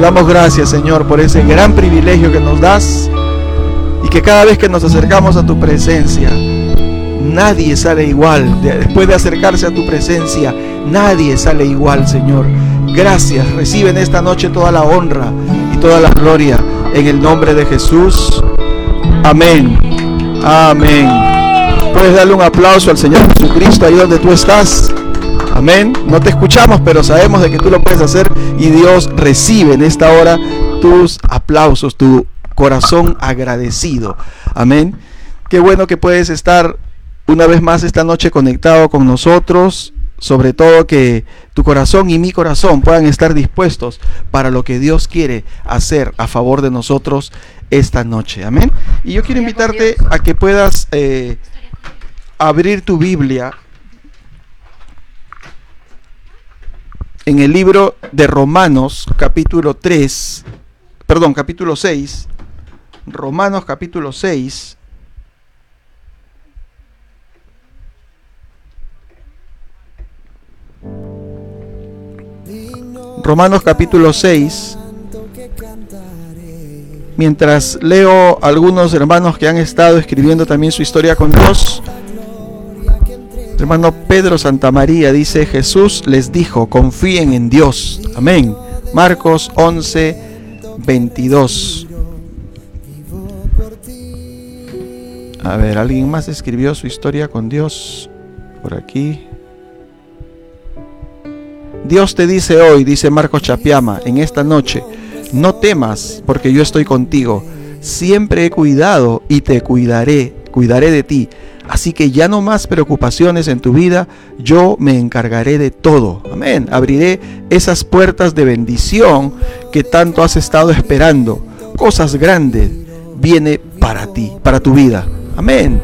Damos gracias, Señor, por ese gran privilegio que nos das y que cada vez que nos acercamos a tu presencia, nadie sale igual. Después de acercarse a tu presencia, nadie sale igual, Señor. Gracias. Reciben esta noche toda la honra y toda la gloria en el nombre de Jesús. Amén. Amén. Puedes darle un aplauso al Señor Jesucristo ahí donde tú estás. Amén. No te escuchamos, pero sabemos de que tú lo puedes hacer y Dios recibe en esta hora tus aplausos, tu corazón agradecido. Amén. Qué bueno que puedes estar una vez más esta noche conectado con nosotros. Sobre todo que tu corazón y mi corazón puedan estar dispuestos para lo que Dios quiere hacer a favor de nosotros esta noche. Amén. Y yo quiero invitarte a que puedas eh, abrir tu Biblia en el libro de Romanos capítulo 3, perdón, capítulo 6, Romanos capítulo 6. Romanos capítulo 6. Mientras leo algunos hermanos que han estado escribiendo también su historia con Dios, Hermano Pedro Santa María dice, Jesús les dijo, confíen en Dios. Amén. Marcos 11, 22. A ver, ¿alguien más escribió su historia con Dios? Por aquí. Dios te dice hoy, dice Marcos Chapiama, en esta noche, no temas porque yo estoy contigo. Siempre he cuidado y te cuidaré, cuidaré de ti. Así que ya no más preocupaciones en tu vida, yo me encargaré de todo. Amén. Abriré esas puertas de bendición que tanto has estado esperando. Cosas grandes viene para ti, para tu vida. Amén.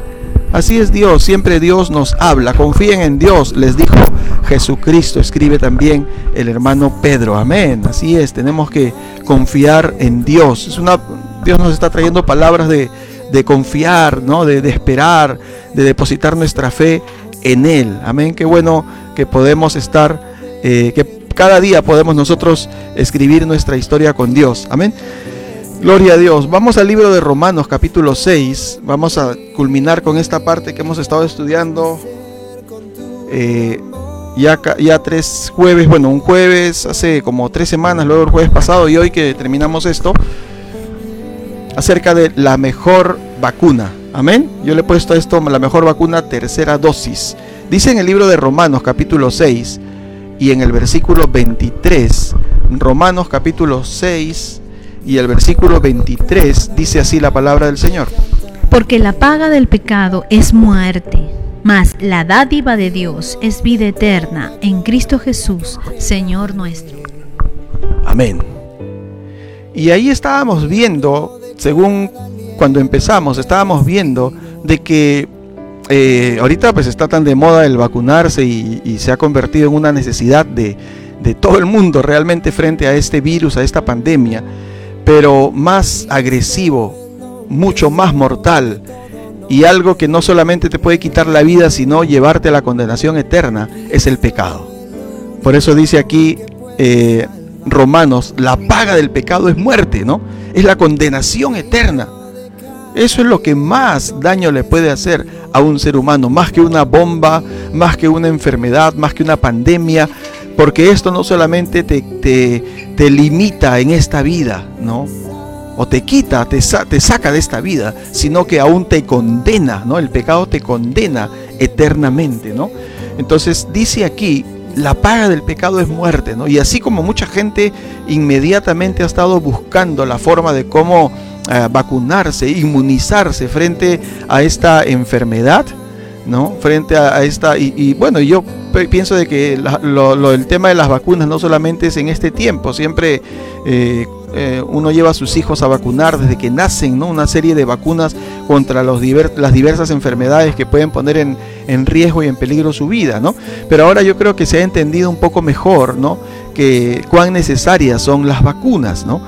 Así es Dios, siempre Dios nos habla. Confíen en Dios, les dijo Jesucristo. Escribe también el hermano Pedro. Amén. Así es, tenemos que confiar en Dios. Es una Dios nos está trayendo palabras de de confiar, ¿no? De, esperar, de depositar nuestra fe en Él. Amén. Qué bueno que podemos estar, eh, que cada día podemos nosotros escribir nuestra historia con Dios. Amén. Gloria a Dios. Vamos al libro de Romanos capítulo 6. Vamos a culminar con esta parte que hemos estado estudiando. Eh, ya, ya tres jueves, bueno, un jueves hace como tres semanas, luego el jueves pasado y hoy que terminamos esto acerca de la mejor vacuna. Amén. Yo le he puesto esto, la mejor vacuna, tercera dosis. Dice en el libro de Romanos capítulo 6 y en el versículo 23, Romanos capítulo 6 y el versículo 23 dice así la palabra del Señor. Porque la paga del pecado es muerte, mas la dádiva de Dios es vida eterna en Cristo Jesús, Señor nuestro. Amén. Y ahí estábamos viendo según cuando empezamos, estábamos viendo de que eh, ahorita pues está tan de moda el vacunarse y, se ha convertido en una necesidad de, de, todo el mundo realmente frente a este virus, a esta pandemia, pero más agresivo, mucho más mortal y algo que no solamente te puede quitar la vida, sino llevarte a la condenación eterna, es el pecado. Por eso dice aquí eh, Romanos, la paga del pecado es muerte, ¿no? Es la condenación eterna. Eso es lo que más daño le puede hacer a un ser humano, más que una bomba, más que una enfermedad, más que una pandemia, porque esto no solamente te, te, limita en esta vida, ¿no? O te quita, te, te saca de esta vida, sino que aún te condena, ¿no? El pecado te condena eternamente, ¿no? Entonces dice aquí la paga del pecado es muerte, ¿no? Y así como mucha gente inmediatamente ha estado buscando la forma de cómo eh, vacunarse, inmunizarse frente a esta enfermedad, ¿no? Frente a, esta, y, bueno, yo pienso de que lo, el tema de las vacunas no solamente es en este tiempo, siempre eh, eh, uno lleva a sus hijos a vacunar desde que nacen, ¿no? Una serie de vacunas contra los las diversas enfermedades que pueden poner en, riesgo y en peligro su vida, ¿no? Pero ahora yo creo que se ha entendido un poco mejor, ¿no? Que cuán necesarias son las vacunas, ¿no?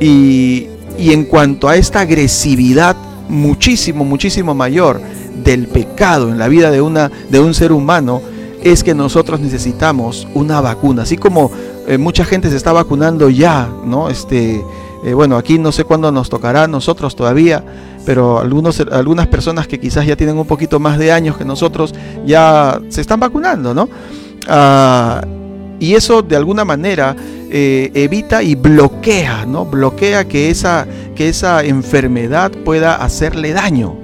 Y, y en cuanto a esta agresividad muchísimo, muchísimo mayor del pecado en la vida de, una, de un ser humano, es que nosotros necesitamos una vacuna. Así como eh, mucha gente se está vacunando ya, ¿no? Este, eh, bueno, aquí no sé cuándo nos tocará nosotros todavía, pero algunos, algunas personas que quizás ya tienen un poquito más de años que nosotros ya se están vacunando, ¿no? Ah, y eso de alguna manera eh, evita y bloquea, ¿no? Bloquea que esa, que esa enfermedad pueda hacerle daño.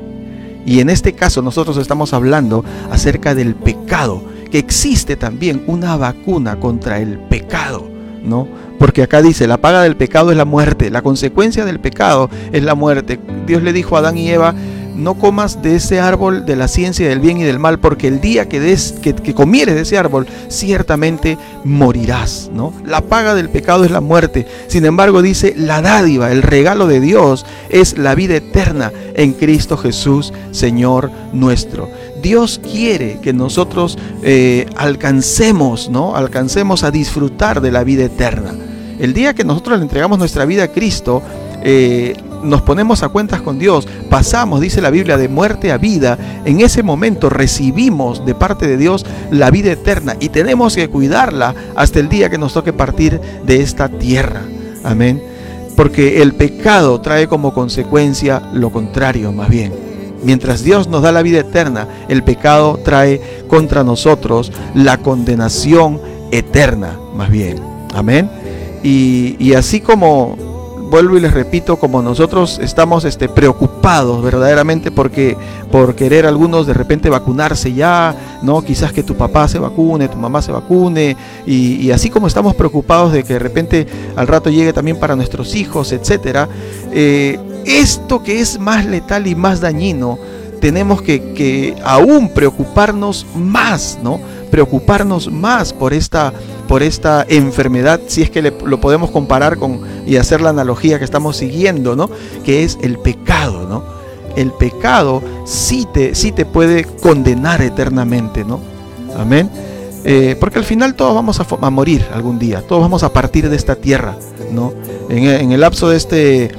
Y en este caso nosotros estamos hablando acerca del pecado, que existe también una vacuna contra el pecado, ¿no? Porque acá dice, la paga del pecado es la muerte, la consecuencia del pecado es la muerte. Dios le dijo a Adán y Eva, no comas de ese árbol de la ciencia del bien y del mal, porque el día que, des, que, comieres de ese árbol, ciertamente morirás. ¿no? La paga del pecado es la muerte. Sin embargo, dice, la dádiva, el regalo de Dios, es la vida eterna en Cristo Jesús, Señor nuestro. Dios quiere que nosotros eh, alcancemos, ¿no? Alcancemos a disfrutar de la vida eterna. El día que nosotros le entregamos nuestra vida a Cristo, eh, nos ponemos a cuentas con Dios, pasamos, dice la Biblia, de muerte a vida, en ese momento recibimos de parte de Dios la vida eterna y tenemos que cuidarla hasta el día que nos toque partir de esta tierra. Amén. Porque el pecado trae como consecuencia lo contrario, más bien. Mientras Dios nos da la vida eterna, el pecado trae contra nosotros la condenación eterna, más bien. Amén. Y, así como vuelvo y les repito, como nosotros estamos este, preocupados verdaderamente porque por querer algunos de repente vacunarse ya, ¿no? Quizás que tu papá se vacune, tu mamá se vacune, y, así como estamos preocupados de que de repente al rato llegue también para nuestros hijos, etcétera, eh, esto que es más letal y más dañino, tenemos que, que aún preocuparnos más, ¿no? Preocuparnos más por esta por esta enfermedad, si es que lo podemos comparar con y hacer la analogía que estamos siguiendo, ¿no? Que es el pecado, ¿no? El pecado sí te, sí te puede condenar eternamente, ¿no? Amén. Eh, porque al final todos vamos a, morir algún día, todos vamos a partir de esta tierra, ¿no? En, el lapso de este,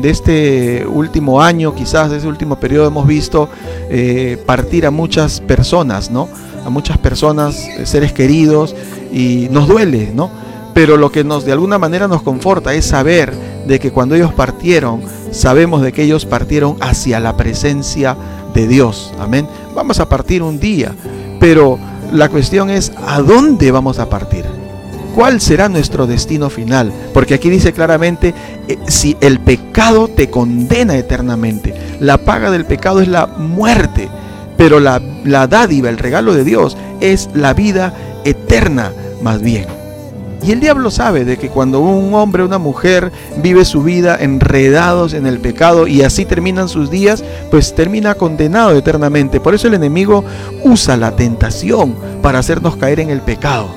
de este último año, quizás de ese último periodo, hemos visto eh, partir a muchas personas, ¿no? A muchas personas, eh, seres queridos, y nos duele, ¿no? Pero lo que nos de alguna manera nos conforta es saber de que cuando ellos partieron, sabemos de que ellos partieron hacia la presencia de Dios. Amén. Vamos a partir un día, pero la cuestión es ¿a dónde vamos a partir? ¿Cuál será nuestro destino final? Porque aquí dice claramente, eh, si el pecado te condena eternamente, la paga del pecado es la muerte, pero la, la dádiva, el regalo de Dios es la vida eterna más bien. Y el diablo sabe de que cuando un hombre o una mujer vive su vida enredados en el pecado y así terminan sus días, pues termina condenado eternamente. Por eso el enemigo usa la tentación para hacernos caer en el pecado.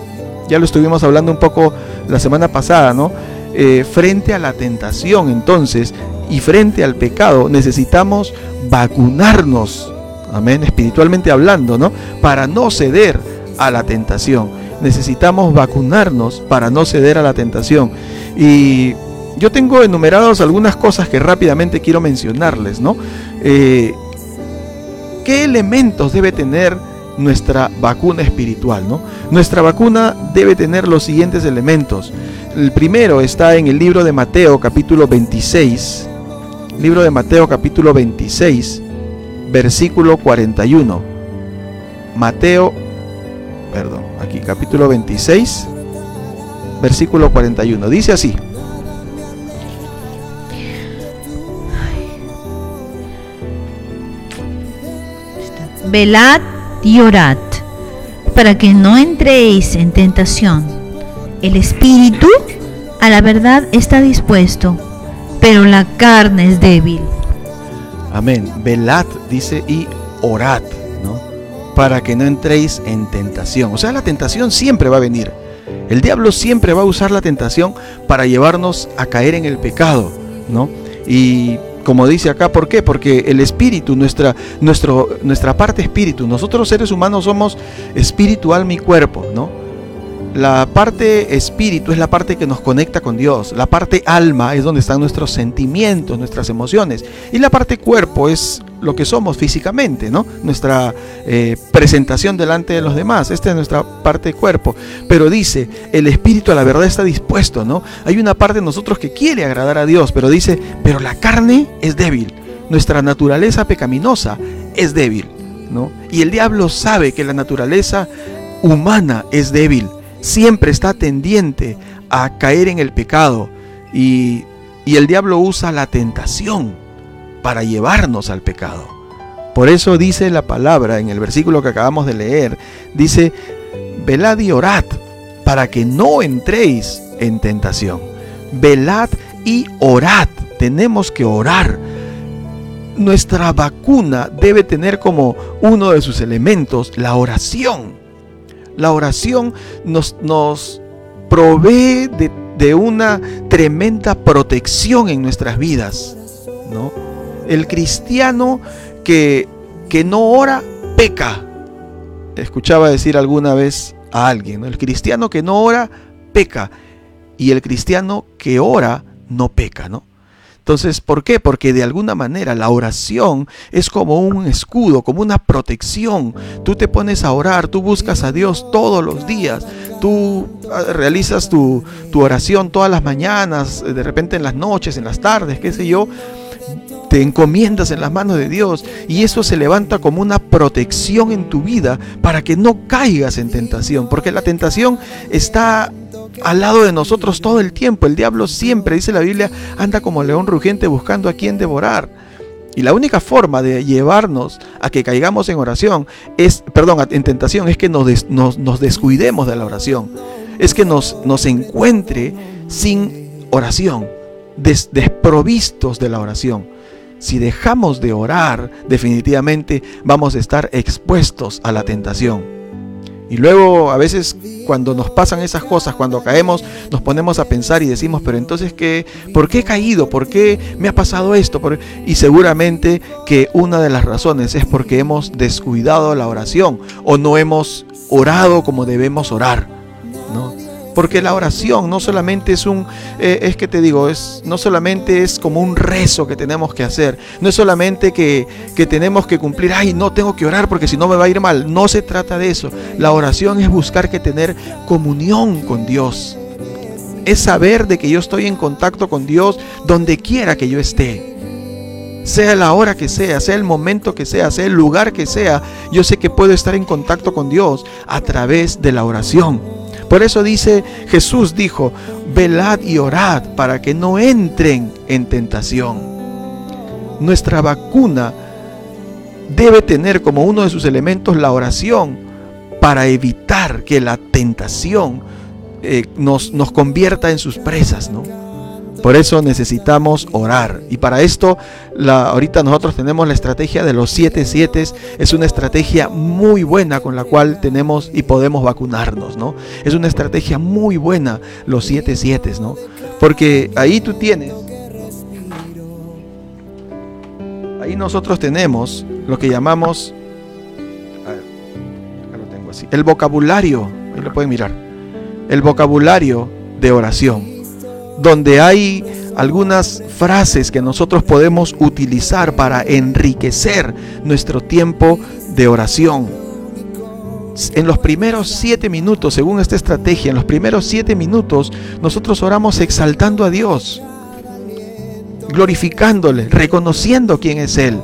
Ya lo estuvimos hablando un poco la semana pasada, ¿no? Eh, frente a la tentación entonces y frente al pecado necesitamos vacunarnos, amén, espiritualmente hablando, ¿no? Para no ceder a la tentación. Necesitamos vacunarnos para no ceder a la tentación. Y yo tengo enumerados algunas cosas que rápidamente quiero mencionarles, ¿no? Eh, ¿Qué elementos debe tener nuestra vacuna espiritual, ¿no? Nuestra vacuna debe tener los siguientes elementos. El primero está en el libro de Mateo capítulo 26, libro de Mateo capítulo 26, versículo 41. Mateo perdón, aquí capítulo 26, versículo 41. Dice así. Velad y orad para que no entréis en tentación. El espíritu a la verdad está dispuesto, pero la carne es débil. Amén. Velad dice y orad para que no entréis en tentación. O sea, la tentación siempre va a venir. El diablo siempre va a usar la tentación para llevarnos a caer en el pecado, ¿no? Y como dice acá, ¿por qué? Porque el espíritu, nuestra, nuestro, nuestra parte espíritu, nosotros seres humanos somos espíritu, alma y cuerpo, ¿no? La parte espíritu es la parte que nos conecta con Dios. La parte alma es donde están nuestros sentimientos, nuestras emociones. Y la parte cuerpo es lo que somos físicamente, ¿no? Nuestra eh, presentación delante de los demás. Esta es nuestra parte cuerpo. Pero dice, el espíritu a la verdad está dispuesto, ¿no? Hay una parte de nosotros que quiere agradar a Dios, pero dice, pero la carne es débil. Nuestra naturaleza pecaminosa es débil, ¿no? Y el diablo sabe que la naturaleza humana es débil. Siempre está tendiente a caer en el pecado. Y, y el diablo usa la tentación para llevarnos al pecado. Por eso dice la palabra en el versículo que acabamos de leer, dice, velad y orad para que no entréis en tentación. Velad y orad. Tenemos que orar. Nuestra vacuna debe tener como uno de sus elementos la oración. La oración nos, nos provee de, de una tremenda protección en nuestras vidas. ¿no? El cristiano que, que no ora, peca. Escuchaba decir alguna vez a alguien, el cristiano que no ora, peca. Y el cristiano que ora, no peca, ¿no? Entonces, ¿por qué? Porque de alguna manera la oración es como un escudo, como una protección. Tú te pones a orar, tú buscas a Dios todos los días, tú ah, realizas tu, tu oración todas las mañanas, de repente en las noches, en las tardes, qué sé yo, te encomiendas en las manos de Dios y eso se levanta como una protección en tu vida para que no caigas en tentación, porque la tentación está al lado de nosotros todo el tiempo. El diablo siempre, dice la Biblia, anda como león rugiente buscando a quien devorar. Y la única forma de llevarnos a que caigamos en oración es, perdón, en tentación, es que nos, nos, descuidemos de la oración. Es que nos, nos encuentre sin oración, desprovistos de la oración. Si dejamos de orar, definitivamente vamos a estar expuestos a la tentación. Y luego a veces cuando nos pasan esas cosas, cuando caemos, nos ponemos a pensar y decimos, pero entonces qué, ¿por qué he caído? ¿Por qué me ha pasado esto? Y seguramente que una de las razones es porque hemos descuidado la oración o no hemos orado como debemos orar. ¿no? Porque la oración no solamente es un, eh, es que te digo, es, no solamente es como un rezo que tenemos que hacer, no es solamente que, que tenemos que cumplir, ay, no tengo que orar porque si no me va a ir mal, no se trata de eso. La oración es buscar que tener comunión con Dios. Es saber de que yo estoy en contacto con Dios donde quiera que yo esté sea la hora que sea, sea el momento que sea, sea el lugar que sea, yo sé que puedo estar en contacto con Dios a través de la oración. Por eso dice Jesús dijo, velad y orad para que no entren en tentación. Nuestra vacuna debe tener como uno de sus elementos la oración para evitar que la tentación eh, nos, nos convierta en sus presas, ¿no? Por eso necesitamos orar. Y para esto, la, ahorita nosotros tenemos la estrategia de los 7 7 Es una estrategia muy buena con la cual tenemos y podemos vacunarnos, ¿no? Es una estrategia muy buena los 7 7 ¿no? Porque ahí tú tienes, ahí nosotros tenemos lo que llamamos, lo tengo así, el vocabulario, ahí lo pueden mirar, el vocabulario de oración donde hay algunas frases que nosotros podemos utilizar para enriquecer nuestro tiempo de oración. En los primeros siete minutos, según esta estrategia, en los primeros siete minutos, nosotros oramos exaltando a Dios, glorificándole, reconociendo quién es Él.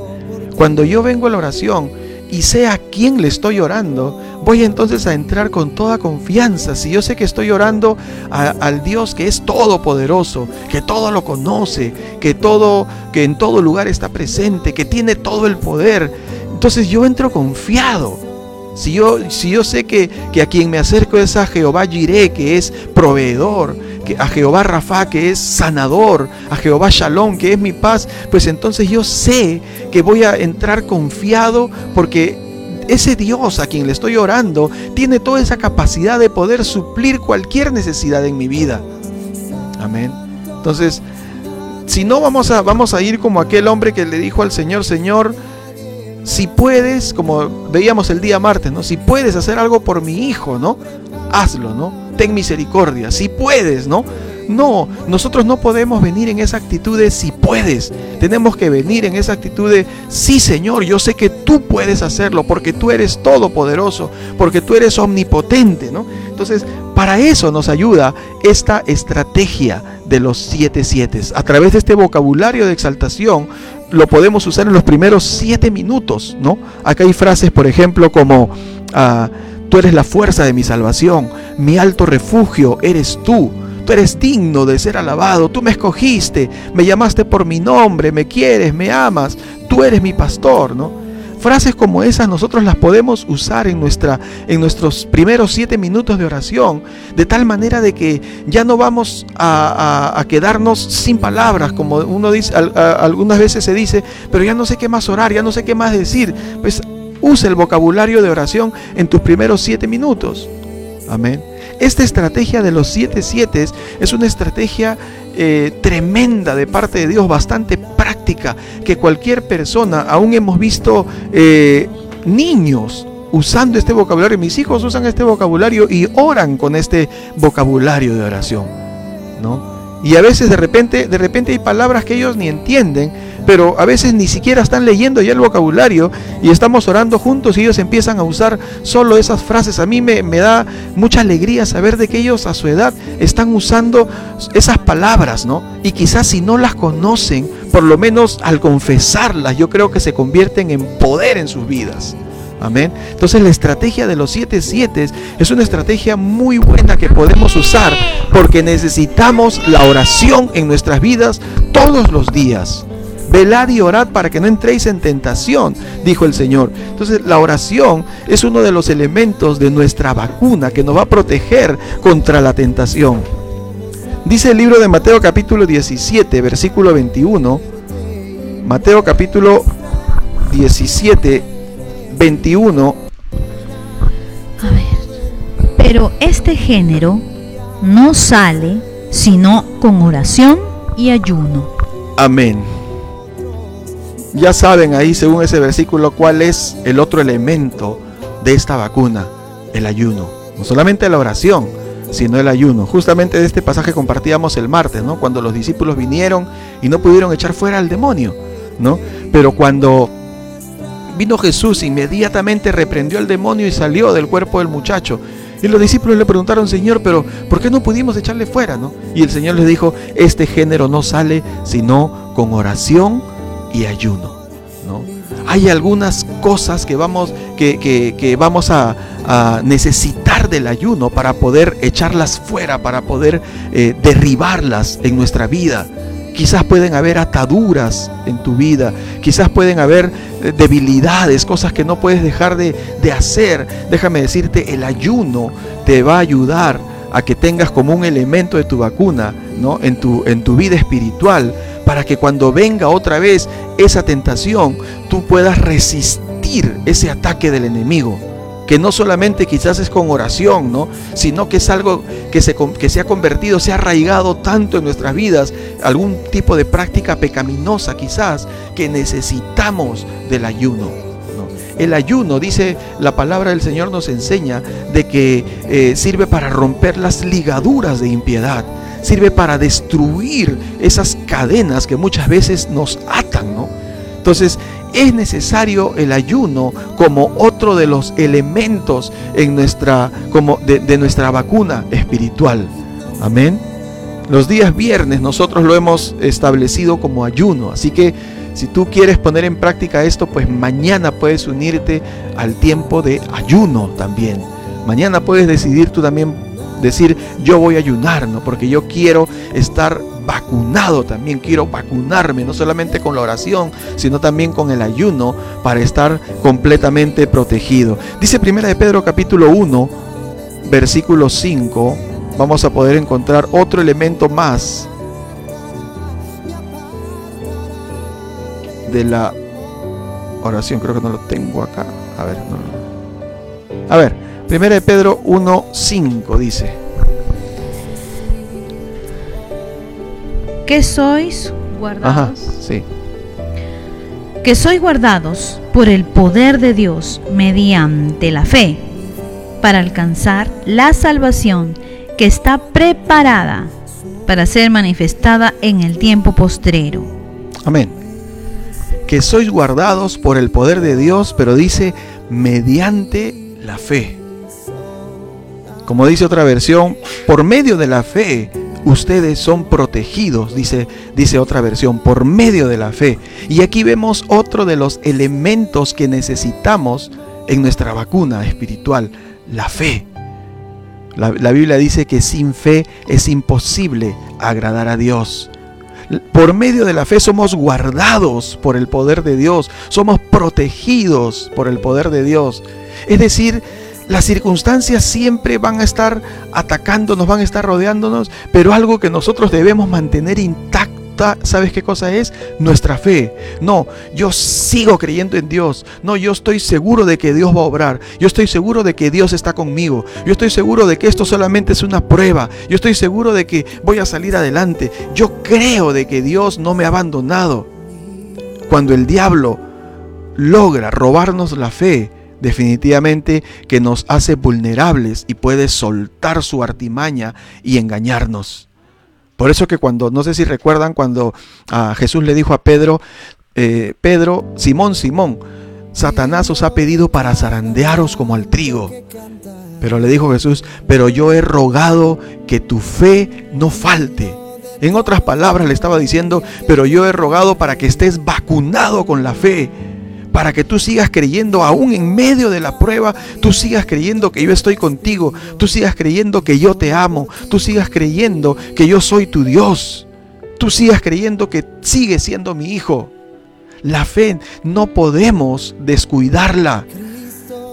Cuando yo vengo a la oración y sé a quién le estoy orando, voy entonces a entrar con toda confianza. Si yo sé que estoy orando al Dios que es todopoderoso, que todo lo conoce, que todo, que en todo lugar está presente, que tiene todo el poder, entonces yo entro confiado. Si yo, si yo sé que, que a quien me acerco es a Jehová Jireh, que es proveedor, a Jehová Rafa, que es sanador, a Jehová Shalom, que es mi paz, pues entonces yo sé que voy a entrar confiado porque ese Dios a quien le estoy orando tiene toda esa capacidad de poder suplir cualquier necesidad en mi vida. Amén. Entonces, si no vamos a, vamos a ir como aquel hombre que le dijo al Señor, Señor, si puedes, como veíamos el día martes, ¿no? Si puedes hacer algo por mi hijo, ¿no? Hazlo, ¿no? Ten misericordia. Si puedes, ¿no? No, nosotros no podemos venir en esa actitud de si puedes. Tenemos que venir en esa actitud de sí, Señor, yo sé que tú puedes hacerlo porque tú eres todopoderoso, porque tú eres omnipotente, ¿no? Entonces, para eso nos ayuda esta estrategia de los siete siete. A través de este vocabulario de exaltación lo podemos usar en los primeros siete minutos, ¿no? Acá hay frases, por ejemplo, como ah, tú eres la fuerza de mi salvación, mi alto refugio eres tú. Tú eres digno de ser alabado, tú me escogiste, me llamaste por mi nombre, me quieres, me amas, tú eres mi pastor, ¿no? Frases como esas nosotros las podemos usar en, nuestra, en nuestros primeros siete minutos de oración, de tal manera de que ya no vamos a, quedarnos sin palabras, como uno dice, algunas veces se dice, pero ya no sé qué más orar, ya no sé qué más decir. Pues usa el vocabulario de oración en tus primeros siete minutos. Amén. Esta estrategia de los siete siete es una estrategia eh, tremenda de parte de Dios, bastante práctica, que cualquier persona, aún hemos visto eh, niños usando este vocabulario, mis hijos usan este vocabulario y oran con este vocabulario de oración, ¿no? Y a veces de repente, de repente hay palabras que ellos ni entienden, pero a veces ni siquiera están leyendo ya el vocabulario y estamos orando juntos y ellos empiezan a usar solo esas frases. A mí me, da mucha alegría saber de que ellos a su edad están usando esas palabras, ¿no? Y quizás si no las conocen, por lo menos al confesarlas, yo creo que se convierten en poder en sus vidas. Amén. Entonces la estrategia de los siete siete es una estrategia muy buena que podemos usar porque necesitamos la oración en nuestras vidas todos los días. Velad y orad para que no entréis en tentación, dijo el Señor. Entonces la oración es uno de los elementos de nuestra vacuna que nos va a proteger contra la tentación. Dice el libro de Mateo capítulo 17, versículo 21. Mateo capítulo 17, 21. A ver. Pero este género no sale sino con oración y ayuno. Amén. Ya saben ahí, según ese versículo, cuál es el otro elemento de esta vacuna, el ayuno. No solamente la oración, sino el ayuno. Justamente de este pasaje compartíamos el martes, ¿no? Cuando los discípulos vinieron y no pudieron echar fuera al demonio, ¿no? Pero cuando vino Jesús, inmediatamente reprendió al demonio y salió del cuerpo del muchacho. Y los discípulos le preguntaron, Señor, pero ¿por qué no pudimos echarle fuera? ¿no? Y el Señor les dijo, este género no sale sino con oración y ayuno. ¿no? Hay algunas cosas que vamos, que, vamos a, necesitar del ayuno para poder echarlas fuera, para poder eh, derribarlas en nuestra vida. Quizás pueden haber ataduras en tu vida, quizás pueden haber eh, debilidades, cosas que no puedes dejar de, de hacer. Déjame decirte, el ayuno te va a ayudar a que tengas como un elemento de tu vacuna, ¿no? En tu, en tu vida espiritual, para que cuando venga otra vez esa tentación, tú puedas resistir ese ataque del enemigo. Que no solamente quizás es con oración, ¿no? Sino que es algo que se, que se ha convertido, se ha arraigado tanto en nuestras vidas, algún tipo de práctica pecaminosa quizás, que necesitamos del ayuno. El ayuno, dice la palabra del Señor, nos enseña de que eh, sirve para romper las ligaduras de impiedad sirve para destruir esas cadenas que muchas veces nos atan, ¿no? Entonces, es necesario el ayuno como otro de los elementos en nuestra, como de, nuestra vacuna espiritual. Amén. Los días viernes nosotros lo hemos establecido como ayuno, así que si tú quieres poner en práctica esto, pues mañana puedes unirte al tiempo de ayuno también. Mañana puedes decidir tú también decir yo voy a ayunar, ¿no? Porque yo quiero estar vacunado también, quiero vacunarme, no solamente con la oración, sino también con el ayuno para estar completamente protegido. Dice Primera de Pedro capítulo 1, versículo 5, vamos a poder encontrar otro elemento más de la oración, creo que no lo tengo acá. A ver. A ver, Primera de Pedro 1.5 dice. Que sois guardados. sí. Que sois guardados por el poder de Dios mediante la fe para alcanzar la salvación que está preparada para ser manifestada en el tiempo postrero. Amén. Que sois guardados por el poder de Dios, pero dice mediante la fe. Como dice otra versión, por medio de la fe ustedes son protegidos, dice, dice otra versión, por medio de la fe. Y aquí vemos otro de los elementos que necesitamos en nuestra vacuna espiritual, la fe. La, la, Biblia dice que sin fe es imposible agradar a Dios. Por medio de la fe somos guardados por el poder de Dios, somos protegidos por el poder de Dios. Es decir, las circunstancias siempre van a estar atacándonos, van a estar rodeándonos, pero algo que nosotros debemos mantener intacta, ¿sabes qué cosa es? Nuestra fe. No, yo sigo creyendo en Dios. No, yo estoy seguro de que Dios va a obrar. Yo estoy seguro de que Dios está conmigo. Yo estoy seguro de que esto solamente es una prueba. Yo estoy seguro de que voy a salir adelante. Yo creo de que Dios no me ha abandonado. Cuando el diablo logra robarnos la fe, definitivamente que nos hace vulnerables y puede soltar su artimaña y engañarnos. Por eso que cuando, no sé si recuerdan, cuando a Jesús le dijo a Pedro, eh, Pedro, Simón, Simón, Satanás os ha pedido para zarandearos como al trigo. Pero le dijo Jesús, pero yo he rogado que tu fe no falte. En otras palabras le estaba diciendo, pero yo he rogado para que estés vacunado con la fe para que tú sigas creyendo aún en medio de la prueba, tú sigas creyendo que yo estoy contigo, tú sigas creyendo que yo te amo, tú sigas creyendo que yo soy tu Dios, tú sigas creyendo que sigues siendo mi hijo. La fe no podemos descuidarla.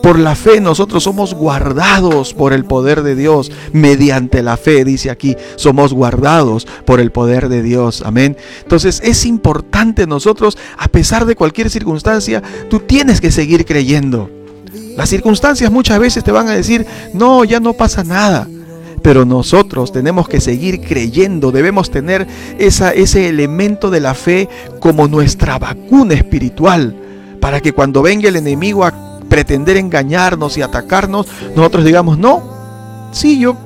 Por la fe nosotros somos guardados por el poder de Dios. Mediante la fe, dice aquí, somos guardados por el poder de Dios. Amén. Entonces es importante nosotros, a pesar de cualquier circunstancia, tú tienes que seguir creyendo. Las circunstancias muchas veces te van a decir, no, ya no pasa nada. Pero nosotros tenemos que seguir creyendo, debemos tener esa, ese elemento de la fe como nuestra vacuna espiritual, para que cuando venga el enemigo a pretender engañarnos y atacarnos, nosotros digamos, no, sí, yo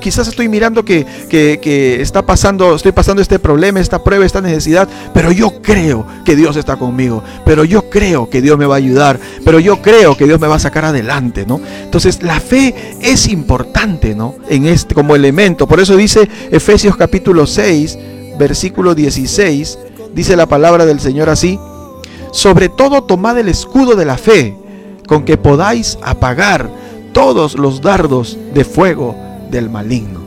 quizás estoy mirando que, que, está pasando, estoy pasando este problema, esta prueba, esta necesidad, pero yo creo que Dios está conmigo, pero yo creo que Dios me va a ayudar, pero yo creo que Dios me va a sacar adelante, ¿no? Entonces la fe es importante, ¿no? En este como elemento, por eso dice Efesios capítulo 6, versículo 16, dice la palabra del Señor así, sobre todo tomad el escudo de la fe con que podáis apagar todos los dardos de fuego del maligno.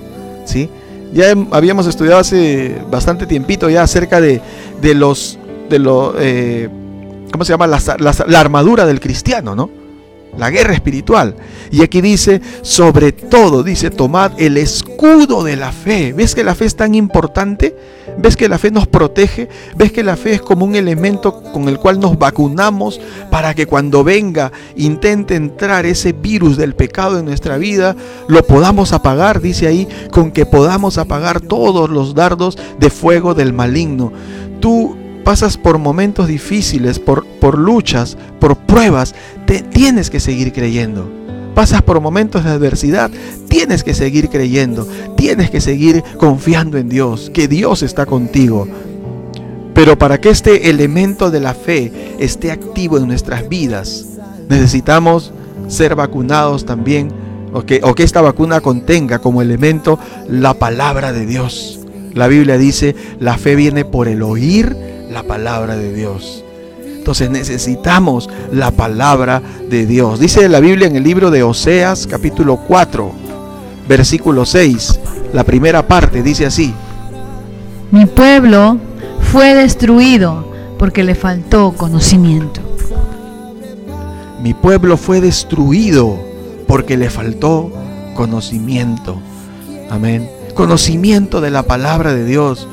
¿sí? Ya habíamos estudiado hace bastante tiempito ya acerca de, de los, de lo, eh, ¿cómo se llama? la armadura del cristiano, ¿no? La guerra espiritual. Y aquí dice, sobre todo, dice, tomad el escudo de la fe. ¿Ves que la fe es tan importante? ¿Ves que la fe nos protege? ¿Ves que la fe es como un elemento con el cual nos vacunamos para que cuando venga, intente entrar ese virus del pecado en nuestra vida, lo podamos apagar? Dice ahí, con que podamos apagar todos los dardos de fuego del maligno. Tú pasas por momentos difíciles, por, por luchas, por pruebas, te tienes que seguir creyendo. Pasas por momentos de adversidad, tienes que seguir creyendo, tienes que seguir confiando en Dios, que Dios está contigo. Pero para que este elemento de la fe esté activo en nuestras vidas, necesitamos ser vacunados también, o que, o que esta vacuna contenga como elemento la palabra de Dios. La Biblia dice, la fe viene por el oír la palabra de Dios. Entonces necesitamos la palabra de Dios. Dice la Biblia en el libro de Oseas capítulo 4, versículo 6, la primera parte dice así. Mi pueblo fue destruido porque le faltó conocimiento. Mi pueblo fue destruido porque le faltó conocimiento. Amén. Conocimiento de la palabra de Dios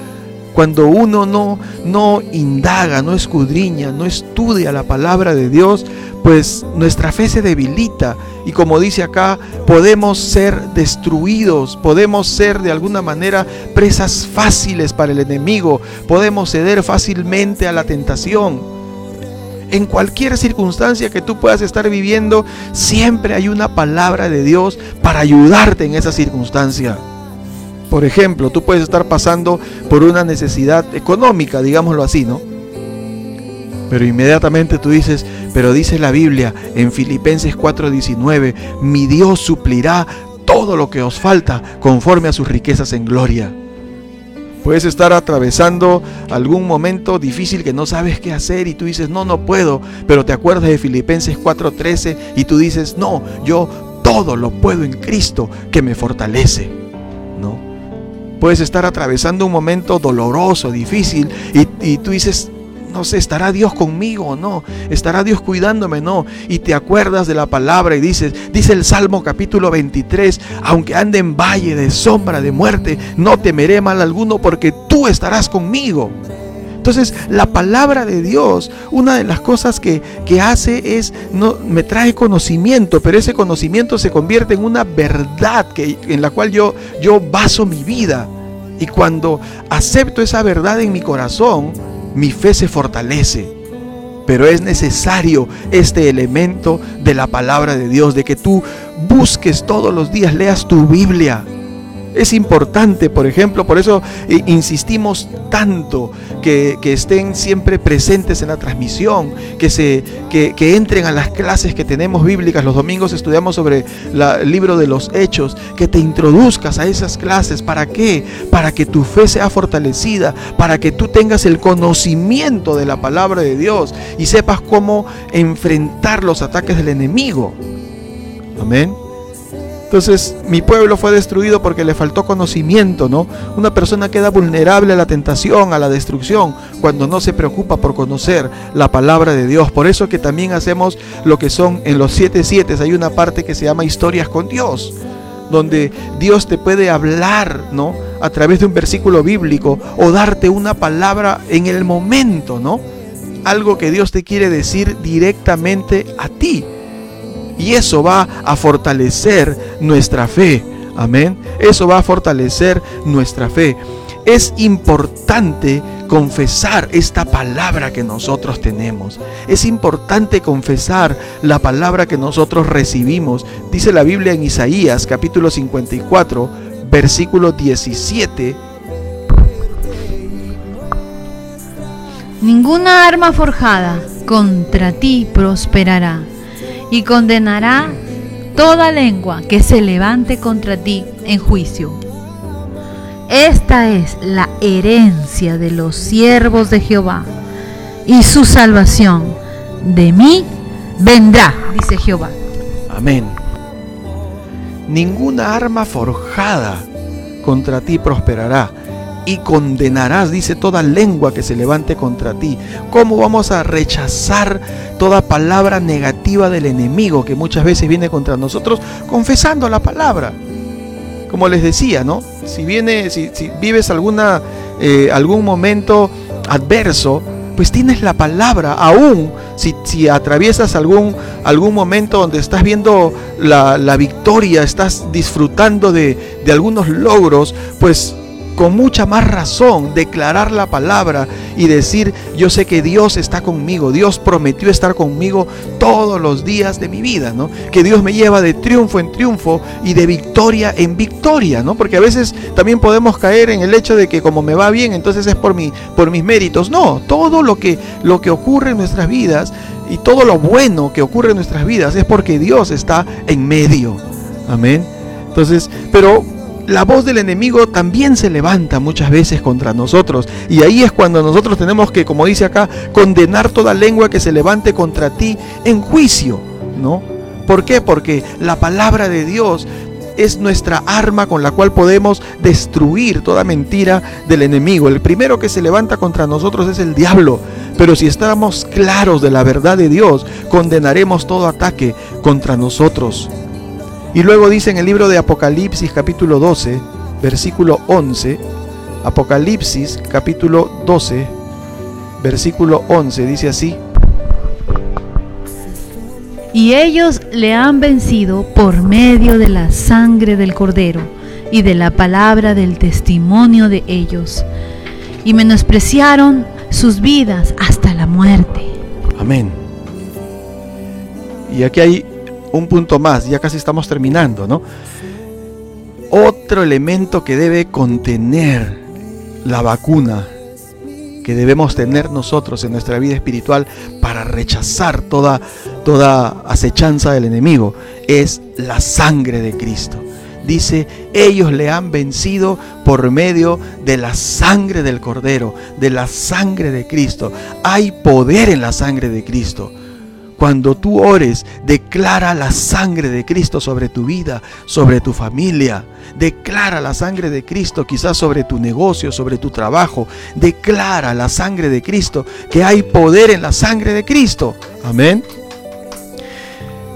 cuando uno no, no indaga, no escudriña, no estudia la palabra de Dios, pues nuestra fe se debilita y como dice acá, podemos ser destruidos, podemos ser de alguna manera presas fáciles para el enemigo, podemos ceder fácilmente a la tentación. En cualquier circunstancia que tú puedas estar viviendo, siempre hay una palabra de Dios para ayudarte en esa circunstancia. Por ejemplo, tú puedes estar pasando por una necesidad económica, digámoslo así, ¿no? Pero inmediatamente tú dices, pero dice la Biblia en Filipenses 4:19, mi Dios suplirá todo lo que os falta conforme a sus riquezas en gloria. Puedes estar atravesando algún momento difícil que no sabes qué hacer y tú dices, no, no puedo, pero te acuerdas de Filipenses 4:13 y tú dices, no, yo todo lo puedo en Cristo que me fortalece. Puedes estar atravesando un momento doloroso, difícil y, y tú dices, no sé, ¿estará Dios conmigo o no? ¿Estará Dios cuidándome? No. Y te acuerdas de la palabra y dices, dice el Salmo capítulo 23, aunque ande en valle de sombra de muerte, no temeré mal alguno porque tú estarás conmigo. Entonces, la palabra de Dios, una de las cosas que, que, hace es, no, me trae conocimiento, pero ese conocimiento se convierte en una verdad que, en la cual yo, yo baso mi vida. Y cuando acepto esa verdad en mi corazón, mi fe se fortalece. Pero es necesario este elemento de la palabra de Dios, de que tú busques todos los días, leas tu Biblia, es importante, por ejemplo, por eso eh, insistimos tanto que, estén siempre presentes en la transmisión, que, se, que, entren a las clases que tenemos bíblicas. Los domingos estudiamos sobre el libro de los hechos, que te introduzcas a esas clases. ¿Para qué? Para que tu fe sea fortalecida, para que tú tengas el conocimiento de la palabra de Dios y sepas cómo enfrentar los ataques del enemigo. Amén. Entonces, mi pueblo fue destruido porque le faltó conocimiento, ¿no? Una persona queda vulnerable a la tentación, a la destrucción, cuando no se preocupa por conocer la palabra de Dios. Por eso que también hacemos lo que son en los siete siete, hay una parte que se llama historias con Dios, donde Dios te puede hablar, ¿no? A través de un versículo bíblico o darte una palabra en el momento, ¿no? Algo que Dios te quiere decir directamente a ti. Y eso va a fortalecer nuestra fe. Amén. Eso va a fortalecer nuestra fe. Es importante confesar esta palabra que nosotros tenemos. Es importante confesar la palabra que nosotros recibimos. Dice la Biblia en Isaías capítulo 54, versículo 17. Ninguna arma forjada contra ti prosperará y condenará toda lengua que se levante contra ti en juicio. Esta es la herencia de los siervos de Jehová y su salvación de mí vendrá, dice Jehová. Amén. Ninguna arma forjada contra ti prosperará y condenarás, dice, toda lengua que se levante contra ti. ¿Cómo vamos a rechazar toda palabra negativa del enemigo que muchas veces viene contra nosotros? Confesando la palabra. Como les decía, ¿no? Si viene, si, vives alguna, eh, algún momento adverso, pues tienes la palabra, aún si, si atraviesas algún, algún momento donde estás viendo la, la victoria, estás disfrutando de, de algunos logros, pues con mucha más razón declarar la palabra y decir, yo sé que Dios está conmigo, Dios prometió estar conmigo todos los días de mi vida, ¿no? Que Dios me lleva de triunfo en triunfo y de victoria en victoria, ¿no? Porque a veces también podemos caer en el hecho de que como me va bien, entonces es por mi por mis méritos. No, todo lo que lo que ocurre en nuestras vidas y todo lo bueno que ocurre en nuestras vidas es porque Dios está en medio. Amén. Entonces, pero la voz del enemigo también se levanta muchas veces contra nosotros. Y ahí es cuando nosotros tenemos que, como dice acá, condenar toda lengua que se levante contra ti en juicio, ¿no? ¿Por qué? Porque la palabra de Dios es nuestra arma con la cual podemos destruir toda mentira del enemigo. El primero que se levanta contra nosotros es el diablo. Pero si estamos claros de la verdad de Dios, condenaremos todo ataque contra nosotros. Y luego dice en el libro de Apocalipsis capítulo 12, versículo 11, Apocalipsis capítulo 12, versículo 11, dice así. Y ellos le han vencido por medio de la sangre del cordero y de la palabra del testimonio de ellos, y menospreciaron sus vidas hasta la muerte. Amén. Y aquí hay un punto más, ya casi estamos terminando, ¿no? otro elemento que debe contener la vacuna que debemos tener nosotros en nuestra vida espiritual para rechazar toda, toda acechanza del enemigo es la sangre de Cristo. Dice, ellos le han vencido por medio de la sangre del Cordero, de la sangre de Cristo. Hay poder en la sangre de Cristo. Cuando tú ores, declara la sangre de Cristo sobre tu vida, sobre tu familia. Declara la sangre de Cristo quizás sobre tu negocio, sobre tu trabajo. Declara la sangre de Cristo, que hay poder en la sangre de Cristo. Amén.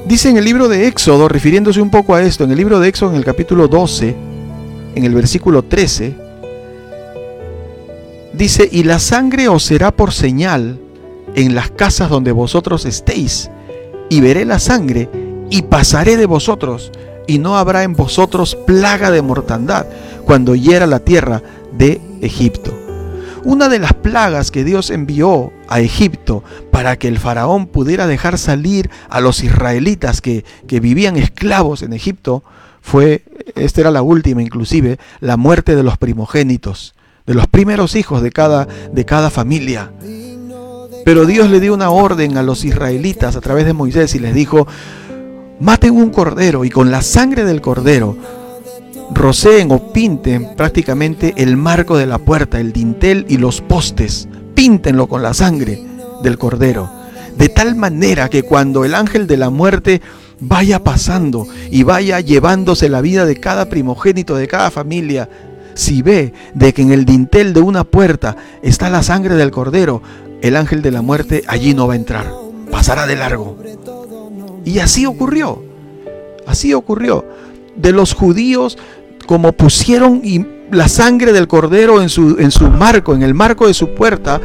Dice en el libro de Éxodo, refiriéndose un poco a esto, en el libro de Éxodo en el capítulo 12, en el versículo 13, dice, y la sangre os será por señal en las casas donde vosotros estéis, y veré la sangre, y pasaré de vosotros, y no habrá en vosotros plaga de mortandad cuando hiera la tierra de Egipto. Una de las plagas que Dios envió a Egipto para que el faraón pudiera dejar salir a los israelitas que, que vivían esclavos en Egipto fue, esta era la última inclusive, la muerte de los primogénitos, de los primeros hijos de cada, de cada familia. Pero Dios le dio una orden a los israelitas a través de Moisés y les dijo, maten un cordero y con la sangre del cordero roceen o pinten prácticamente el marco de la puerta, el dintel y los postes. Píntenlo con la sangre del cordero. De tal manera que cuando el ángel de la muerte vaya pasando y vaya llevándose la vida de cada primogénito de cada familia, si ve de que en el dintel de una puerta está la sangre del cordero, el ángel de la muerte allí no va a entrar, pasará de largo. Y así ocurrió, así ocurrió. De los judíos, como pusieron la sangre del cordero en su, en su marco, en el marco de su puerta,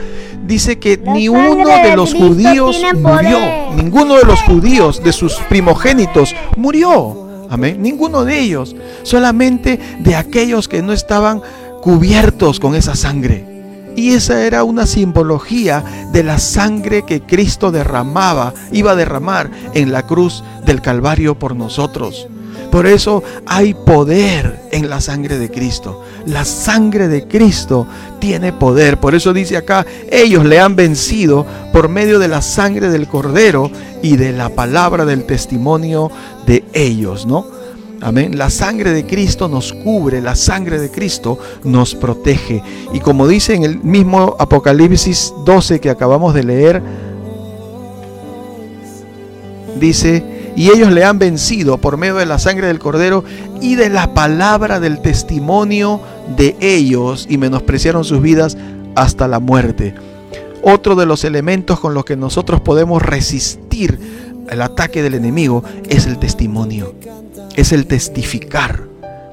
dice que ni uno de los judíos murió, ninguno de los judíos, de sus primogénitos, murió. Amén. Ninguno de ellos, solamente de aquellos que no estaban cubiertos con esa sangre. Y esa era una simbología de la sangre que Cristo derramaba, iba a derramar en la cruz del Calvario por nosotros. Por eso hay poder en la sangre de Cristo. La sangre de Cristo tiene poder. Por eso dice acá, ellos le han vencido por medio de la sangre del Cordero y de la palabra del testimonio de ellos, ¿no? Amén. La sangre de Cristo nos cubre, la sangre de Cristo nos protege. Y como dice en el mismo Apocalipsis 12 que acabamos de leer, dice, y ellos le han vencido por medio de la sangre del cordero y de la palabra del testimonio de ellos y menospreciaron sus vidas hasta la muerte. Otro de los elementos con los que nosotros podemos resistir el ataque del enemigo es el testimonio es el testificar,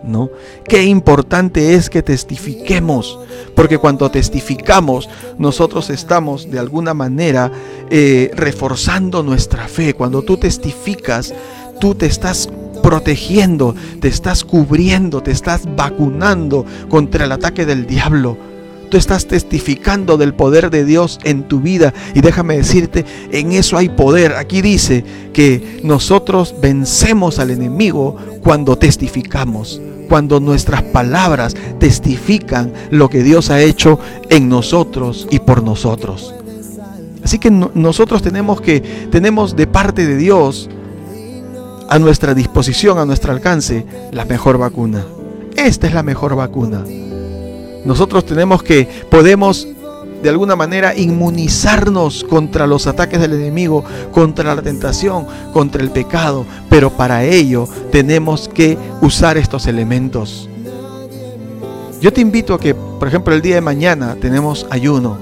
¿no? Qué importante es que testifiquemos, porque cuando testificamos, nosotros estamos de alguna manera eh, reforzando nuestra fe. Cuando tú testificas, tú te estás protegiendo, te estás cubriendo, te estás vacunando contra el ataque del diablo. Tú estás testificando del poder de Dios en tu vida. Y déjame decirte, en eso hay poder. Aquí dice que nosotros vencemos al enemigo cuando testificamos cuando nuestras palabras testifican lo que Dios ha hecho en nosotros y por nosotros. Así que nosotros tenemos que tenemos de parte de Dios a nuestra disposición, a nuestro alcance, la mejor vacuna. Esta es la mejor vacuna. Nosotros tenemos que, podemos de alguna manera inmunizarnos contra los ataques del enemigo, contra la tentación, contra el pecado, pero para ello tenemos que usar estos elementos. Yo te invito a que, por ejemplo, el día de mañana tenemos ayuno.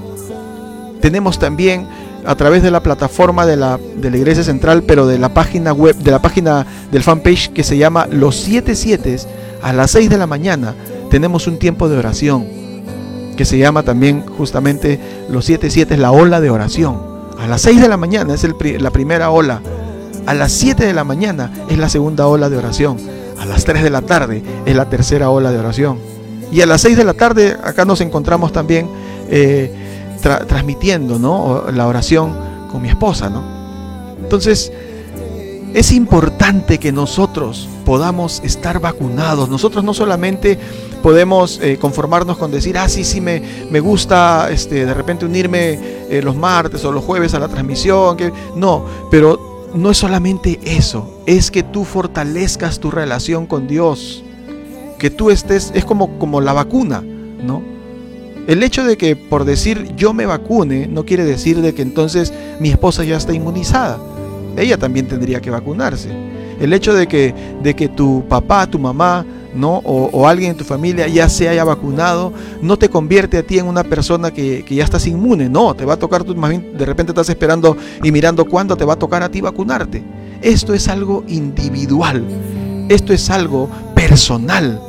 Tenemos también a través de la plataforma de la, de la Iglesia Central, pero de la página web, de la página del fanpage que se llama Los Siete Siete, a las 6 de la mañana tenemos un tiempo de oración que se llama también justamente los 7 7 es la ola de oración. A las 6 de la mañana es la primera ola. A las 7 de la mañana es la segunda ola de oración. A las 3 de la tarde es la tercera ola de oración. Y a las 6 de la tarde acá nos encontramos también eh, transmitiendo ¿no? la oración con mi esposa. ¿no? Entonces, es importante que nosotros podamos estar vacunados. Nosotros no solamente podemos eh, conformarnos con decir, ah, sí, sí, me, me gusta este, de repente unirme eh, los martes o los jueves a la transmisión. Que... No, pero no es solamente eso, es que tú fortalezcas tu relación con Dios. Que tú estés, es como, como la vacuna, ¿no? El hecho de que por decir yo me vacune no quiere decir de que entonces mi esposa ya está inmunizada ella también tendría que vacunarse. El hecho de que, de que tu papá, tu mamá, ¿no? O, alguien en tu familia ya se haya vacunado, no te convierte a ti en una persona que, ya estás inmune, no, te va a tocar, tú, de repente estás esperando y mirando cuándo te va a tocar a ti vacunarte. Esto es algo individual, esto es algo personal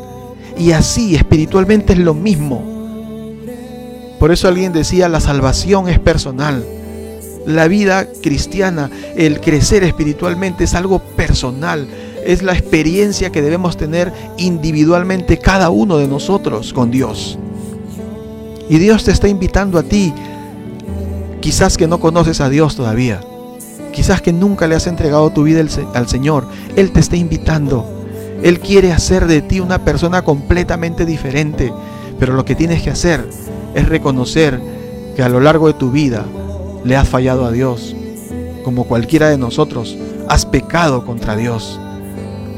y así espiritualmente es lo mismo. Por eso alguien decía, la salvación es personal. La vida cristiana, el crecer espiritualmente es algo personal, es la experiencia que debemos tener individualmente cada uno de nosotros con Dios. Y Dios te está invitando a ti, quizás que no conoces a Dios todavía, quizás que nunca le has entregado tu vida al Señor, Él te está invitando. Él quiere hacer de ti una persona completamente diferente, pero lo que tienes que hacer es reconocer que a lo largo de tu vida le has fallado a Dios. Como cualquiera de nosotros, has pecado contra Dios.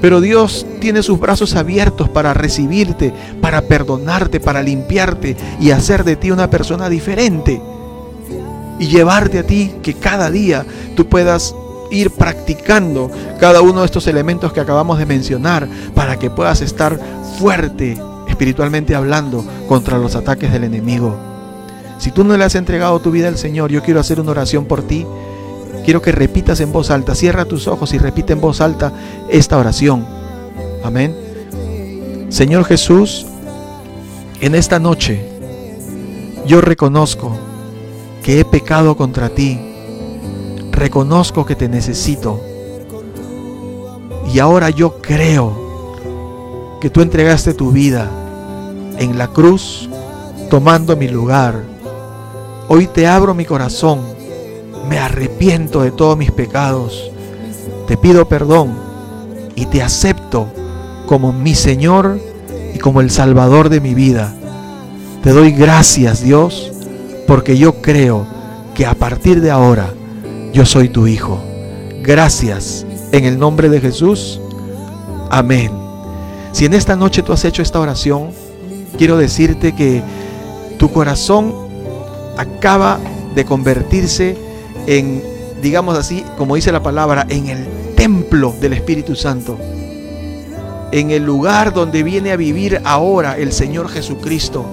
Pero Dios tiene sus brazos abiertos para recibirte, para perdonarte, para limpiarte y hacer de ti una persona diferente. Y llevarte a ti que cada día tú puedas ir practicando cada uno de estos elementos que acabamos de mencionar para que puedas estar fuerte espiritualmente hablando contra los ataques del enemigo. Si tú no le has entregado tu vida al Señor, yo quiero hacer una oración por ti. Quiero que repitas en voz alta, cierra tus ojos y repite en voz alta esta oración. Amén. Señor Jesús, en esta noche yo reconozco que he pecado contra ti. Reconozco que te necesito. Y ahora yo creo que tú entregaste tu vida en la cruz tomando mi lugar Hoy te abro mi corazón, me arrepiento de todos mis pecados, te pido perdón y te acepto como mi Señor y como el Salvador de mi vida. Te doy gracias Dios porque yo creo que a partir de ahora yo soy tu Hijo. Gracias en el nombre de Jesús. Amén. Si en esta noche tú has hecho esta oración, quiero decirte que tu corazón acaba de convertirse en, digamos así, como dice la palabra, en el templo del Espíritu Santo. En el lugar donde viene a vivir ahora el Señor Jesucristo,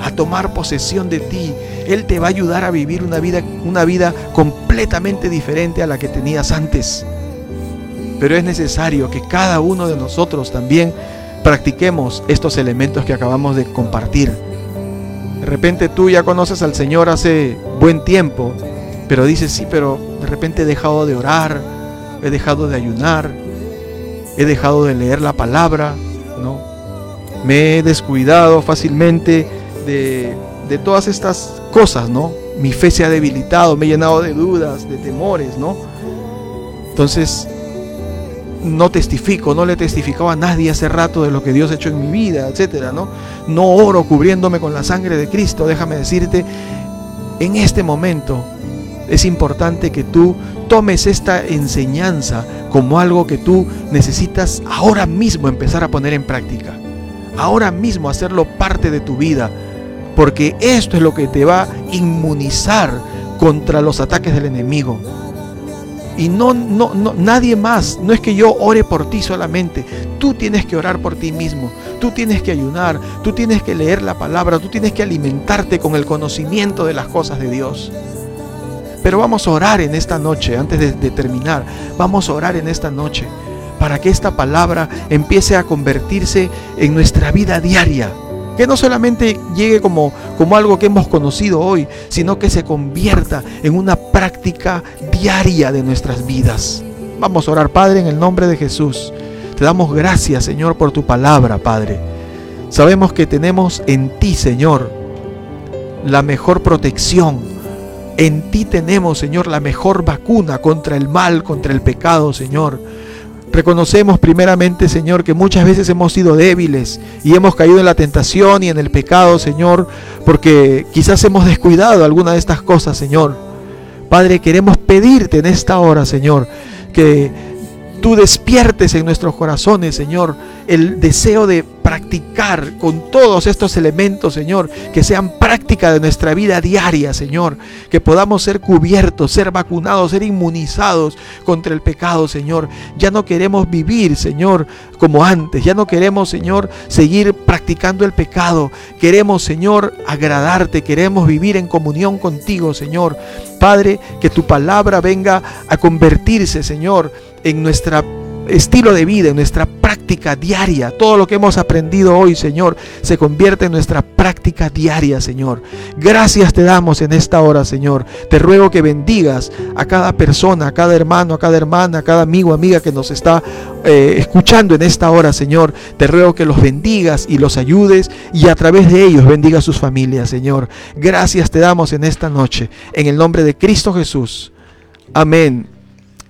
a tomar posesión de ti. Él te va a ayudar a vivir una vida, una vida completamente diferente a la que tenías antes. Pero es necesario que cada uno de nosotros también practiquemos estos elementos que acabamos de compartir de repente tú ya conoces al Señor hace buen tiempo, pero dices, sí, pero de repente he dejado de orar, he dejado de ayunar, he dejado de leer la palabra, ¿no? Me he descuidado fácilmente de, de todas estas cosas, ¿no? Mi fe se ha debilitado, me he llenado de dudas, de temores, ¿no? Entonces, no testifico, no le testificaba a nadie hace rato de lo que Dios ha hecho en mi vida, etcétera, ¿no? No oro cubriéndome con la sangre de Cristo. Déjame decirte, en este momento es importante que tú tomes esta enseñanza como algo que tú necesitas ahora mismo empezar a poner en práctica. Ahora mismo hacerlo parte de tu vida, porque esto es lo que te va a inmunizar contra los ataques del enemigo. Y no, no, no, nadie más. No es que yo ore por ti solamente. Tú tienes que orar por ti mismo. Tú tienes que ayunar. Tú tienes que leer la palabra. Tú tienes que alimentarte con el conocimiento de las cosas de Dios. Pero vamos a orar en esta noche, antes de, terminar. Vamos a orar en esta noche para que esta palabra empiece a convertirse en nuestra vida diaria que no solamente llegue como, como algo que hemos conocido hoy, sino que se convierta en una práctica diaria de nuestras vidas. Vamos a orar, Padre, en el nombre de Jesús. Te damos gracias, Señor, por tu palabra, Padre. Sabemos que tenemos en ti, Señor, la mejor protección, En ti tenemos, Señor, la mejor vacuna contra el mal, contra el pecado, Señor. Reconocemos primeramente, Señor, que muchas veces hemos sido débiles y hemos caído en la tentación y en el pecado, Señor, porque quizás hemos descuidado alguna de estas cosas, Señor. Padre, queremos pedirte en esta hora, Señor, que tú despiertes en nuestros corazones, Señor, el deseo de practicar con todos estos elementos, Señor, que sean práctica de nuestra vida diaria, Señor, que podamos ser cubiertos, ser vacunados, ser inmunizados contra el pecado, Señor. Ya no queremos vivir, Señor, como antes, ya no queremos, Señor, seguir practicando el pecado. Queremos, Señor, agradarte, queremos vivir en comunión contigo, Señor. Padre, que tu palabra venga a convertirse, Señor, en nuestra estilo de vida, en nuestra práctica diaria. Todo lo que hemos aprendido hoy, Señor, se convierte en nuestra práctica diaria, Señor. Gracias te damos en esta hora, Señor. Te ruego que bendigas a cada persona, a cada hermano, a cada hermana, a cada amigo, amiga que nos está eh, escuchando en esta hora, Señor. Te ruego que los bendigas y los ayudes y a través de ellos bendiga a sus familias, Señor. Gracias te damos en esta noche. En el nombre de Cristo Jesús. Amén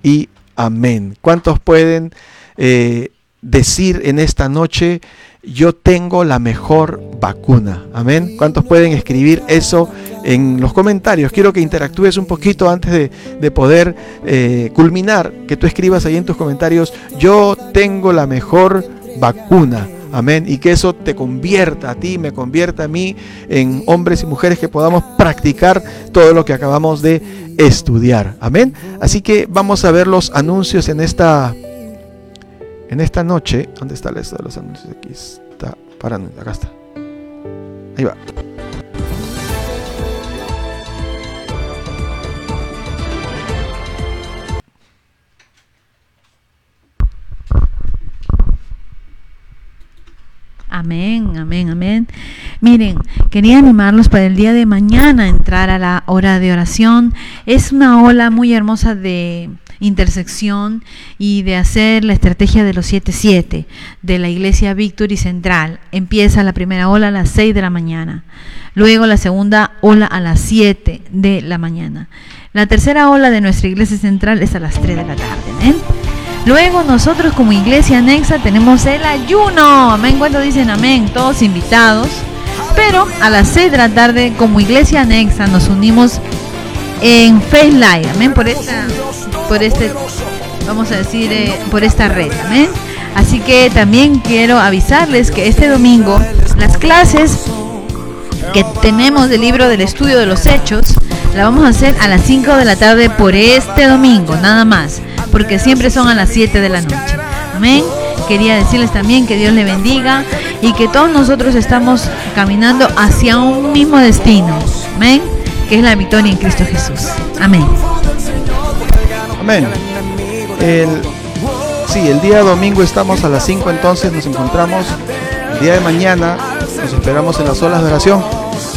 y Amén. ¿Cuántos pueden eh, decir en esta noche, yo tengo la mejor vacuna? Amén. ¿Cuántos pueden escribir eso en los comentarios? Quiero que interactúes un poquito antes de, poder eh, culminar, que tú escribas ahí en tus comentarios, yo tengo la mejor vacuna. Amén. Y que eso te convierta a ti, me convierta a mí en hombres y mujeres que podamos practicar todo lo que acabamos de estudiar. Amén. Así que vamos a ver los anuncios en esta en esta noche. ¿Dónde está la lista de los anuncios? Aquí está. Acá está. Ahí va. Amén, amén, amén. Miren, quería animarlos para el día de mañana entrar a la hora de oración. Es una ola muy hermosa de intersección y de hacer la estrategia de los 7-7 de la iglesia Victory Central. Empieza la primera ola a las 6 de la mañana, luego la segunda ola a las 7 de la mañana. La tercera ola de nuestra iglesia central es a las 3 de la tarde. Luego nosotros como iglesia anexa tenemos el ayuno. Amén. Cuando dicen amén, todos invitados. Pero a las 6 de la tarde como iglesia anexa nos unimos en Face Live. Amén. Por esta, por este, vamos a decir, eh, por esta red. Amén. Así que también quiero avisarles que este domingo las clases que tenemos del libro del estudio de los hechos la vamos a hacer a las 5 de la tarde por este domingo, nada más porque siempre son a las 7 de la noche. Amén. Quería decirles también que Dios le bendiga y que todos nosotros estamos caminando hacia un mismo destino. Amén. Que es la victoria en Cristo Jesús. Amén. Amén. El, sí, el día domingo estamos a las 5, entonces nos encontramos. Día de mañana nos esperamos en las olas de oración.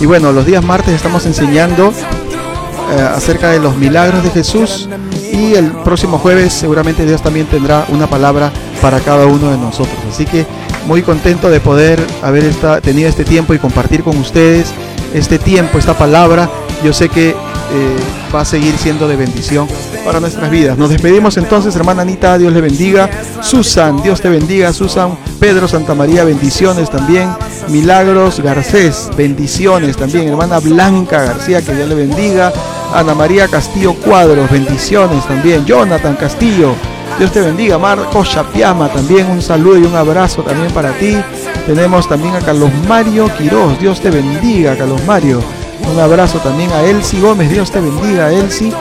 Y bueno, los días martes estamos enseñando eh, acerca de los milagros de Jesús y el próximo jueves seguramente Dios también tendrá una palabra para cada uno de nosotros. Así que muy contento de poder haber tenido este tiempo y compartir con ustedes este tiempo, esta palabra. Yo sé que eh, va a seguir siendo de bendición para nuestras vidas. Nos despedimos entonces, hermana Anita, Dios le bendiga. Susan, Dios te bendiga. Susan, Pedro Santa María, bendiciones también. Milagros Garcés, bendiciones también. Hermana Blanca García, que Dios le bendiga. Ana María Castillo Cuadros, bendiciones también. Jonathan Castillo, Dios te bendiga. Marcos Chapiama, también un saludo y un abrazo también para ti. Tenemos también a Carlos Mario Quiroz, Dios te bendiga, Carlos Mario. Un abrazo también a Elsie Gómez, Dios te bendiga, Elsie.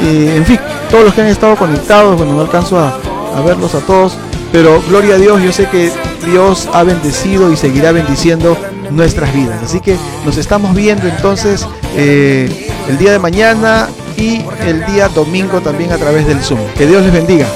en fin, todos los que han estado conectados, bueno, no alcanzo a, verlos a todos, pero gloria a Dios, yo sé que Dios ha bendecido y seguirá bendiciendo nuestras vidas. Así que nos estamos viendo entonces eh, el día de mañana y el día domingo también a través del Zoom. Que Dios les bendiga.